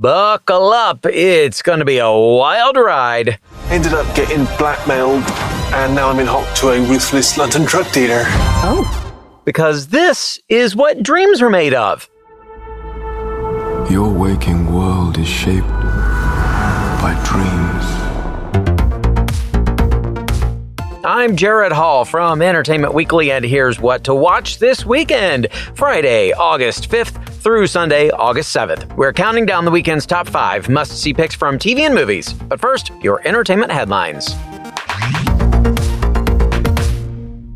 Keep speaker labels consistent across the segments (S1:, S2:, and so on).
S1: Buckle up, it's gonna be a wild ride.
S2: Ended up getting blackmailed, and now I'm in hock to a ruthless London drug dealer.
S3: Oh.
S1: Because this is what dreams are made of.
S4: Your waking world is shaped by dreams.
S1: I'm Jared Hall from Entertainment Weekly, and here's what to watch this weekend Friday, August 5th through Sunday, August 7th. We're counting down the weekend's top five must see picks from TV and movies. But first, your entertainment headlines.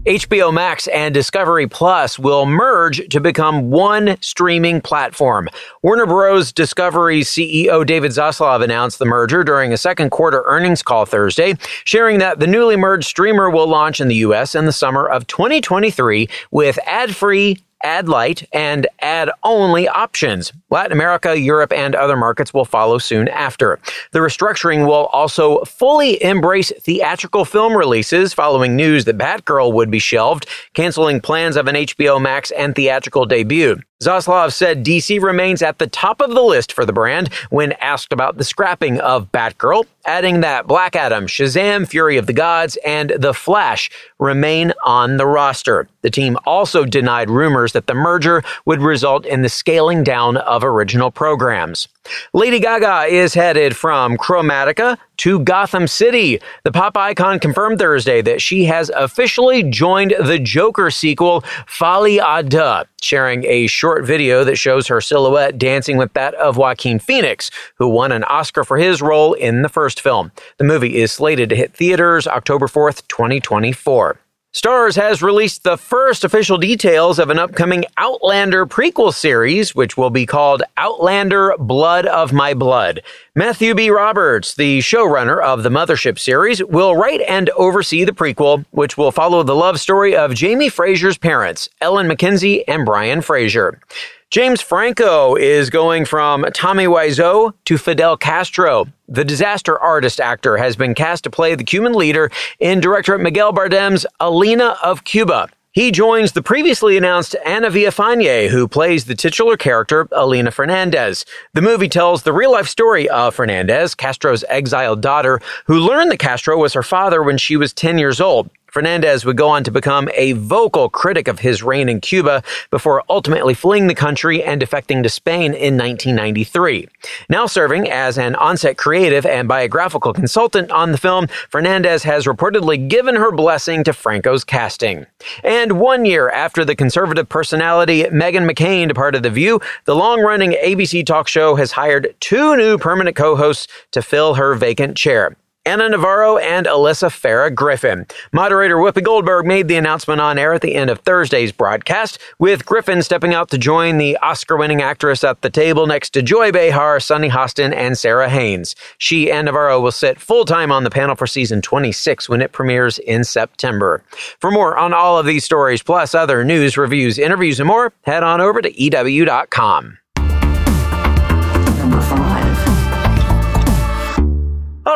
S1: HBO Max and Discovery Plus will merge to become one streaming platform. Warner Bros. Discovery CEO David Zaslav announced the merger during a second quarter earnings call Thursday, sharing that the newly merged streamer will launch in the U.S. in the summer of 2023 with ad-free ad light, and ad only options. Latin America, Europe, and other markets will follow soon after. The restructuring will also fully embrace theatrical film releases following news that Batgirl would be shelved, canceling plans of an HBO Max and theatrical debut. Zaslav said DC remains at the top of the list for the brand when asked about the scrapping of Batgirl, adding that Black Adam, Shazam, Fury of the Gods, and The Flash remain on the roster. The team also denied rumors that the merger would result in the scaling down of original programs. Lady Gaga is headed from Chromatica to Gotham City. The pop icon confirmed Thursday that she has officially joined the Joker sequel, à Deux, sharing a short video that shows her silhouette dancing with that of Joaquin Phoenix, who won an Oscar for his role in the first film. The movie is slated to hit theaters October 4th, 2024. Starz has released the first official details of an upcoming Outlander prequel series, which will be called Outlander Blood of My Blood. Matthew B. Roberts, the showrunner of the Mothership series, will write and oversee the prequel, which will follow the love story of Jamie Fraser's parents, Ellen MacKenzie and Brian Fraser. James Franco is going from Tommy Wiseau to Fidel Castro. The disaster artist actor has been cast to play the Cuban leader in director Miguel Bardem's Alina of Cuba. He joins the previously announced Ana Villafañe, who plays the titular character, Alina Fernandez. The movie tells the real life story of Fernandez, Castro's exiled daughter, who learned that Castro was her father when she was 10 years old. Fernandez would go on to become a vocal critic of his reign in Cuba before ultimately fleeing the country and defecting to Spain in 1993. Now serving as an onset creative and biographical consultant on the film, Fernandez has reportedly given her blessing to Franco's casting. And one year after the conservative personality Meghan McCain departed The View, the long running ABC talk show has hired two new permanent co hosts to fill her vacant chair. Ana Navarro and Alyssa Farah Griffin. Moderator Whoopi Goldberg made the announcement on air at the end of Thursday's broadcast, with Griffin stepping out to join the Oscar winning actress at the table next to Joy Behar, Sunny Hostin, and Sarah Haines. She and Navarro will sit full time on the panel for season 26 when it premieres in September. For more on all of these stories, plus other news, reviews, interviews, and more, head on over to EW.com.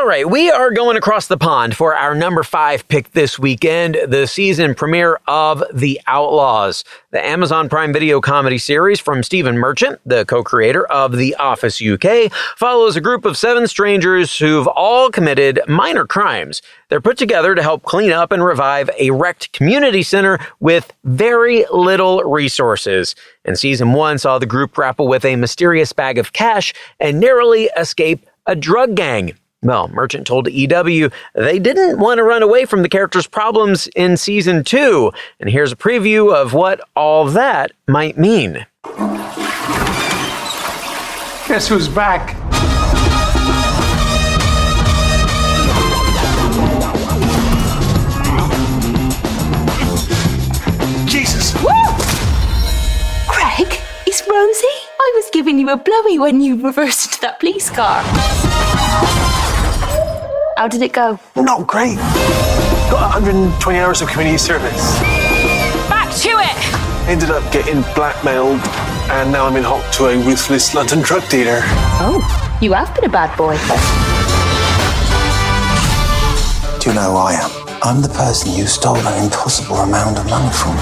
S1: All right, we are going across the pond for our number five pick this weekend, the season premiere of The Outlaws, the Amazon Prime Video comedy series from Stephen Merchant, the co-creator of The Office UK, follows a group of seven strangers who've all committed minor crimes. They're put together to help clean up and revive a wrecked community center with very little resources. And season one saw the group grapple with a mysterious bag of cash and narrowly escape a drug gang. Well, Merchant told EW they didn't want to run away from the character's problems in season two. And here's a preview of what all that might mean.
S5: Guess who's back? Jesus!
S6: Craig, it's Rosie. I was giving you a blowy when you reversed into that police car. How did it go?
S2: Not great. Got 120 hours of community service.
S7: Back to it!
S2: Ended up getting blackmailed, and now I'm in hock to a ruthless London drug dealer.
S6: Oh, you have been a bad boy.
S8: Do you know who I am? I'm the person you stole an impossible amount of money from.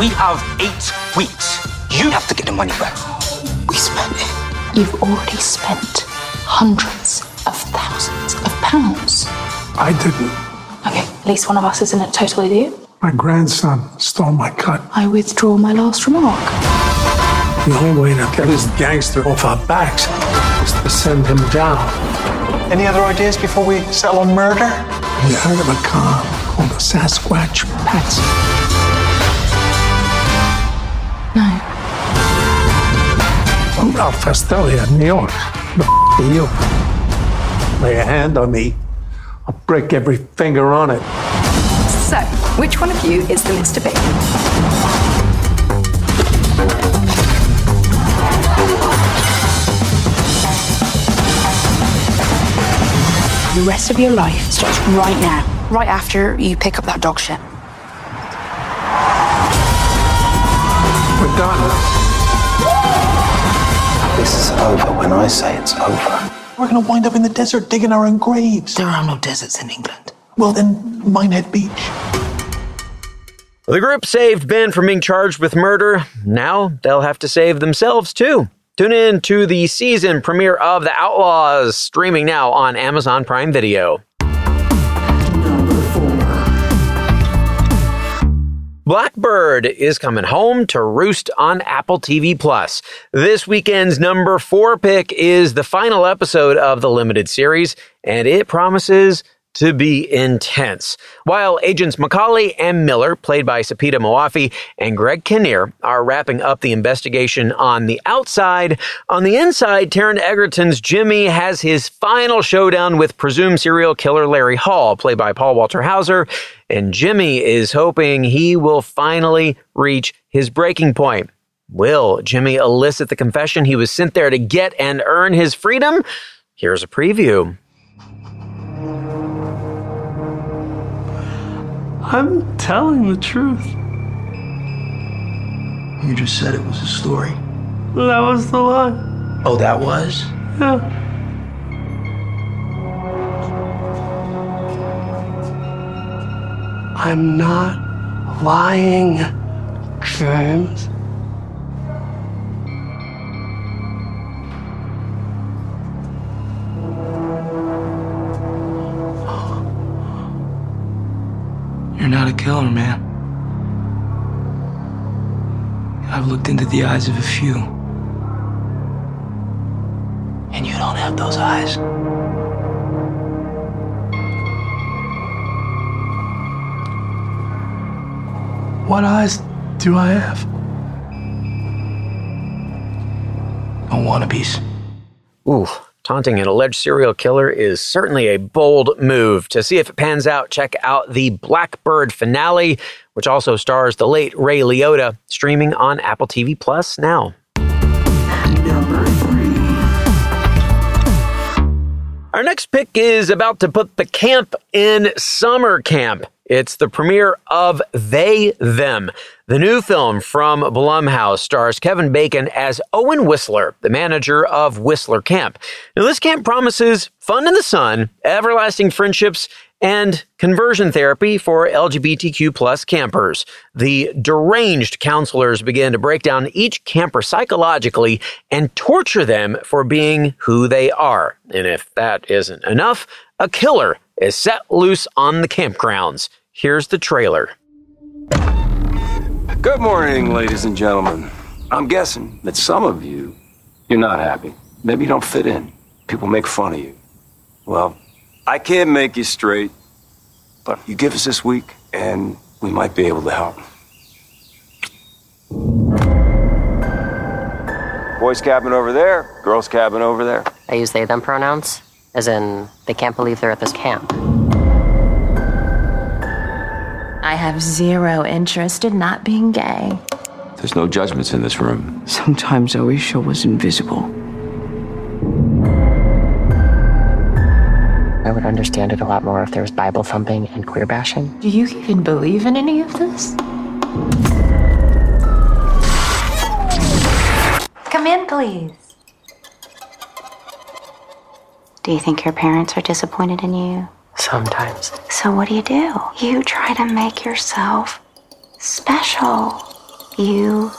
S9: We have eight weeks. You have to get the money back.
S8: We spent it.
S10: You've already spent hundreds of thousands of pounds.
S5: I didn't.
S10: Okay, at least one of us is in a total idiot.
S5: My grandson stole my cut.
S10: I withdraw my last remark.
S5: The only way to get this gangster off our backs is to send him down.
S2: Any other ideas before we settle on murder?
S5: You heard of a car called the Sasquatch Patsy?
S10: No.
S5: I'm Ralph Fastelli in New York. The f- you? Lay a hand on me, I'll break every finger on it.
S11: So, which one of you is the Mr. Big?
S10: The rest of your life starts right now, right after you pick up that dog shit.
S5: We're done.
S8: This is over when I say it's over.
S2: We're gonna wind up in the desert digging our own graves.
S8: There are no deserts in England.
S2: Well, then, Minehead Beach.
S1: The group saved Ben from being charged with murder. Now they'll have to save themselves too. Tune in to the season premiere of The Outlaws, streaming now on Amazon Prime Video. Blackbird is coming home to roost on Apple TV Plus. This weekend's number four pick is the final episode of the limited series, and it promises to be intense. While agents McCauley and Miller, played by Sepideh Moafi and Greg Kinnear, are wrapping up the investigation on the outside, on the inside, Taron Egerton's Jimmy has his final showdown with presumed serial killer Larry Hall, played by Paul Walter Hauser, and Jimmy is hoping he will finally reach his breaking point. Will Jimmy elicit the confession he was sent there to get and earn his freedom? Here's a preview.
S12: I'm telling the truth.
S8: You just said it was a story.
S12: That was the lie.
S8: Oh, that was?
S12: Yeah. I'm not lying, James.
S8: You're not a killer, man. I've looked into the eyes of a few. And you don't have those eyes.
S12: What eyes do I have?
S8: A wannabes.
S1: Ooh, taunting an alleged serial killer is certainly a bold move. To see if it pans out, check out the Blackbird finale, which also stars the late Ray Liotta, streaming on Apple TV Plus now. Our next pick is about to put the camp in summer camp. It's the premiere of They Them. The new film from Blumhouse stars Kevin Bacon as Owen Whistler, the manager of Whistler Camp. Now, this camp promises fun in the sun, everlasting friendships, and conversion therapy for LGBTQ plus campers. The deranged counselors begin to break down each camper psychologically and torture them for being who they are. And if that isn't enough, a killer is set loose on the campgrounds. Here's the trailer.
S13: Good morning, ladies and gentlemen. I'm guessing that some of you, you're not happy. Maybe you don't fit in. People make fun of you. Well, I can't make you straight, but you give us this week, and we might be able to help. Boys' cabin over there, girls' cabin over there.
S14: I use they them pronouns, as in they can't believe they're at this camp.
S15: I have zero interest in not being gay.
S16: There's no judgments in this room.
S17: Sometimes I wish I was invisible.
S14: I would understand it a lot more if there was Bible thumping and queer bashing.
S15: Do you even believe in any of this?
S6: Come in, please. Do you think your parents are disappointed in you?
S14: Sometimes.
S6: So, what do you do? You try to make yourself special. You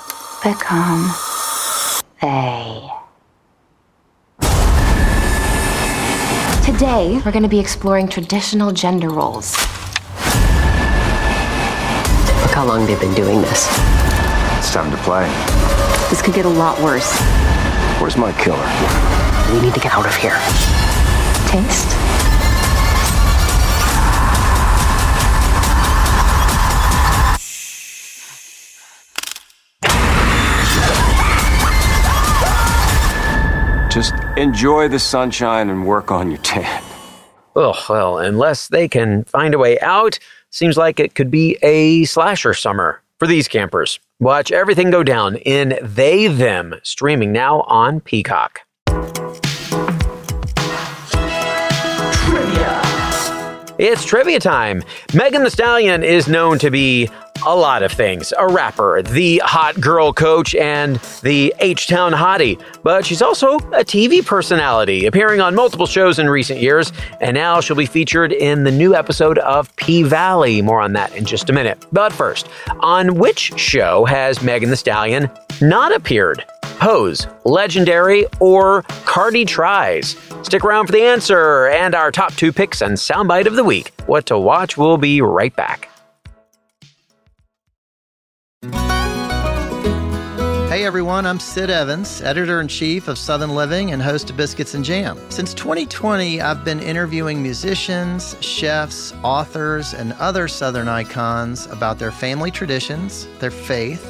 S6: become they.
S15: Today, we're going to be exploring traditional gender roles.
S14: Look how long they've been doing this.
S13: It's time to play.
S15: This could get a lot worse.
S13: Where's my killer?
S14: We need to get out of here.
S15: Taste?
S13: Just enjoy the sunshine and work on your tan.
S1: Oh, well, unless they can find a way out, seems like it could be a slasher summer for these campers. Watch everything go down in They Them, streaming now on Peacock. It's trivia time. Megan Thee Stallion is known to be a lot of things a rapper, the hot girl coach, and the H Town hottie. But she's also a TV personality, appearing on multiple shows in recent years, and now she'll be featured in the new episode of P Valley. More on that in just a minute. But first, on which show has Megan Thee Stallion not appeared? Pose, Legendary, or Cardi Tries? Stick around for the answer and our top two picks and soundbite of the week. What to watch, we'll be right back.
S17: Hey everyone, I'm Sid Evans, editor in chief of Southern Living and host of Biscuits and Jam. Since 2020, I've been interviewing musicians, chefs, authors, and other Southern icons about their family traditions, their faith,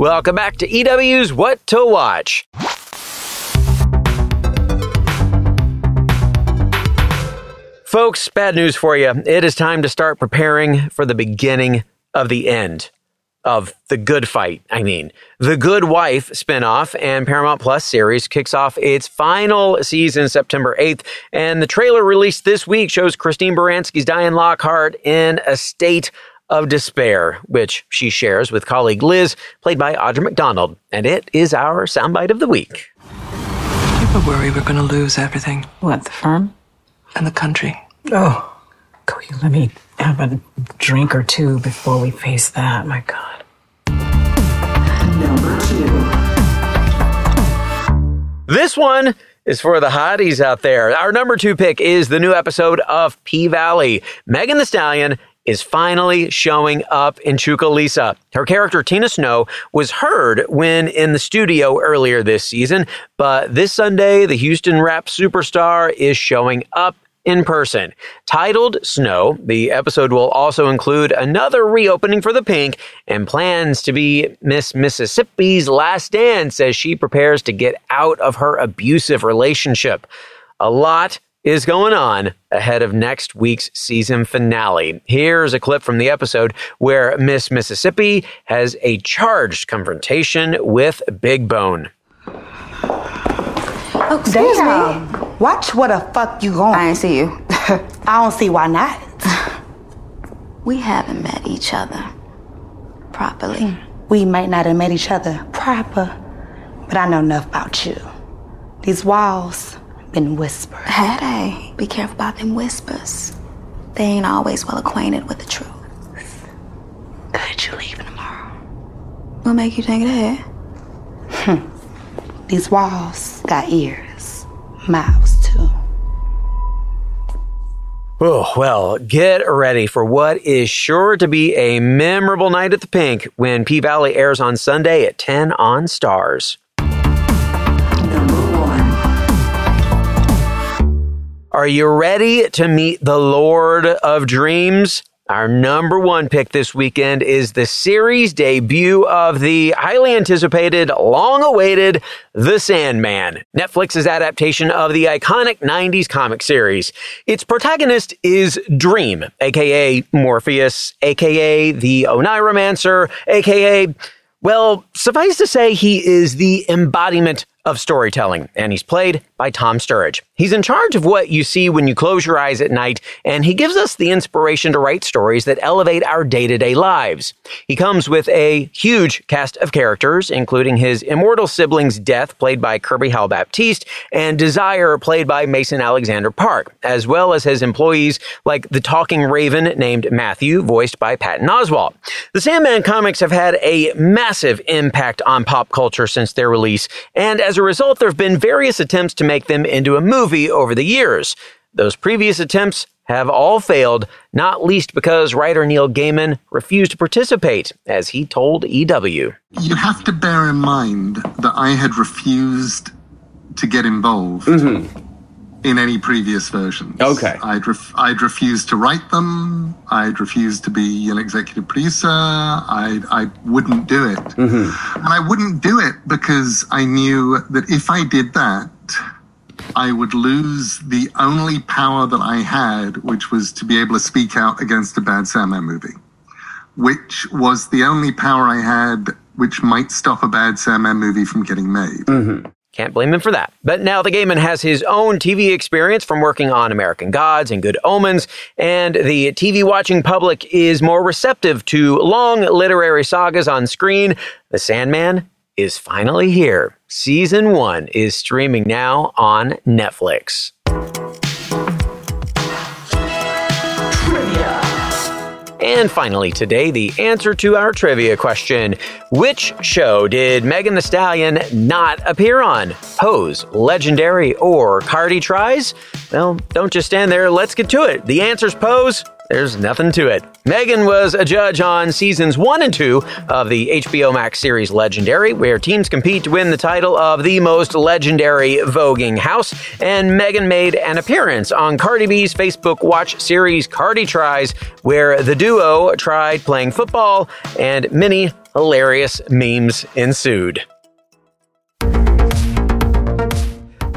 S1: Welcome back to EW's What to Watch. Folks, bad news for you. It is time to start preparing for the beginning of the end of The Good Fight. I mean, The Good Wife spinoff and Paramount Plus series kicks off its final season September 8th. And the trailer released this week shows Christine Baranski's Diane Lockhart in a state of despair, which she shares with colleague Liz, played by Audra McDonald. And it is our soundbite of the week.
S18: You ever worry we're going to lose everything?
S19: What, the firm?
S18: And the country?
S19: Oh, go you let me have a drink or two before we face that. My God.
S18: Number
S1: two. This one is for the hotties out there. Our number two pick is the new episode of P Valley. Megan Thee Stallion is finally showing up in Chucalissa. Her character, Tina Snow, was heard when in the studio earlier this season, but this Sunday, the Houston rap superstar is showing up in person. Titled Snow, the episode will also include another reopening for the Pynk and plans to be Miss Mississippi's last dance as she prepares to get out of her abusive relationship. A lot is going on ahead of next week's season finale. Here's a clip from the episode where Miss Mississippi has a charged confrontation with Big Bone.
S20: Oh, excuse Damn. me. Watch what the fuck you going.
S21: I ain't see you.
S20: I don't see why not.
S21: we haven't met each other properly.
S20: We might not have met each other proper, but I know enough about you. These walls been whispered.
S21: Had they? Be careful about them whispers. They ain't always well acquainted with the truth.
S20: Could you leave tomorrow?
S21: What make you think that?
S20: Hmm. These walls got ears, mouths too.
S1: Oh, well, get ready for what is sure to be a memorable night at the Pynk when P Valley airs on Sunday at 10 on Starz. Are you ready to meet the Lord of Dreams? Our number one pick this weekend is the series debut of the highly anticipated, long awaited The Sandman, Netflix's adaptation of the iconic 90s comic series. Its protagonist is Dream, aka Morpheus, aka the Oneiromancer, aka well, suffice to say, he is the embodiment of storytelling, and he's played by Tom Sturridge. He's in charge of what you see when you close your eyes at night, and he gives us the inspiration to write stories that elevate our day to day lives. He comes with a huge cast of characters, including his immortal sibling's Death, played by Kirby Howell-Baptiste, and Desire, played by Mason Alexander Park, as well as his employees like the talking raven named Matthew, voiced by Patton Oswalt. The Sandman comics have had a massive impact on pop culture since their release, and as a result, there have been various attempts to make them into a movie over the years. Those previous attempts have all failed, not least because writer Neil Gaiman refused to participate, as he told EW.
S22: You have to bear in mind that I had refused to get involved
S23: Mm-hmm.
S22: in any previous versions.
S23: Okay.
S22: I'd, ref- I'd refused to write them. I'd refused to be an executive producer. I, I wouldn't do it.
S23: Mm-hmm.
S22: And I wouldn't do it because I knew that if I did that, I would lose the only power that I had, which was to be able to speak out against a bad Sandman movie, which was the only power I had which might stop a bad Sandman movie from getting made.
S23: Mm-hmm.
S1: Can't blame him for that. But now the Gaiman has his own TV experience from working on American Gods and Good Omens, and the TV watching public is more receptive to long literary sagas on screen. The Sandman is finally here. Season one is streaming now on Netflix. And finally, today, the answer to our trivia question Which show did Megan Thee Stallion not appear on? Pose, Legendary, or Cardi Tries? Well, don't just stand there, let's get to it. The answer's Pose. There's nothing to it. Megan was a judge on seasons one and two of the HBO Max series Legendary, where teams compete to win the title of the most legendary voguing house. And Megan made an appearance on Cardi B's Facebook Watch series Cardi Tries, where the duo tried playing football and many hilarious memes ensued.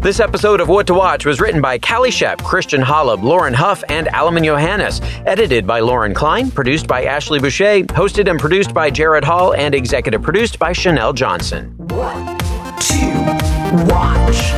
S1: This episode of What to Watch was written by Callie Shep, Christian Holub, Lauren Huff, and Alamin Yohannes. Edited by Lauren Klein, produced by Ashley Boucher, hosted and produced by Jared Hall, and executive produced by Chanel Johnson.
S24: What to watch?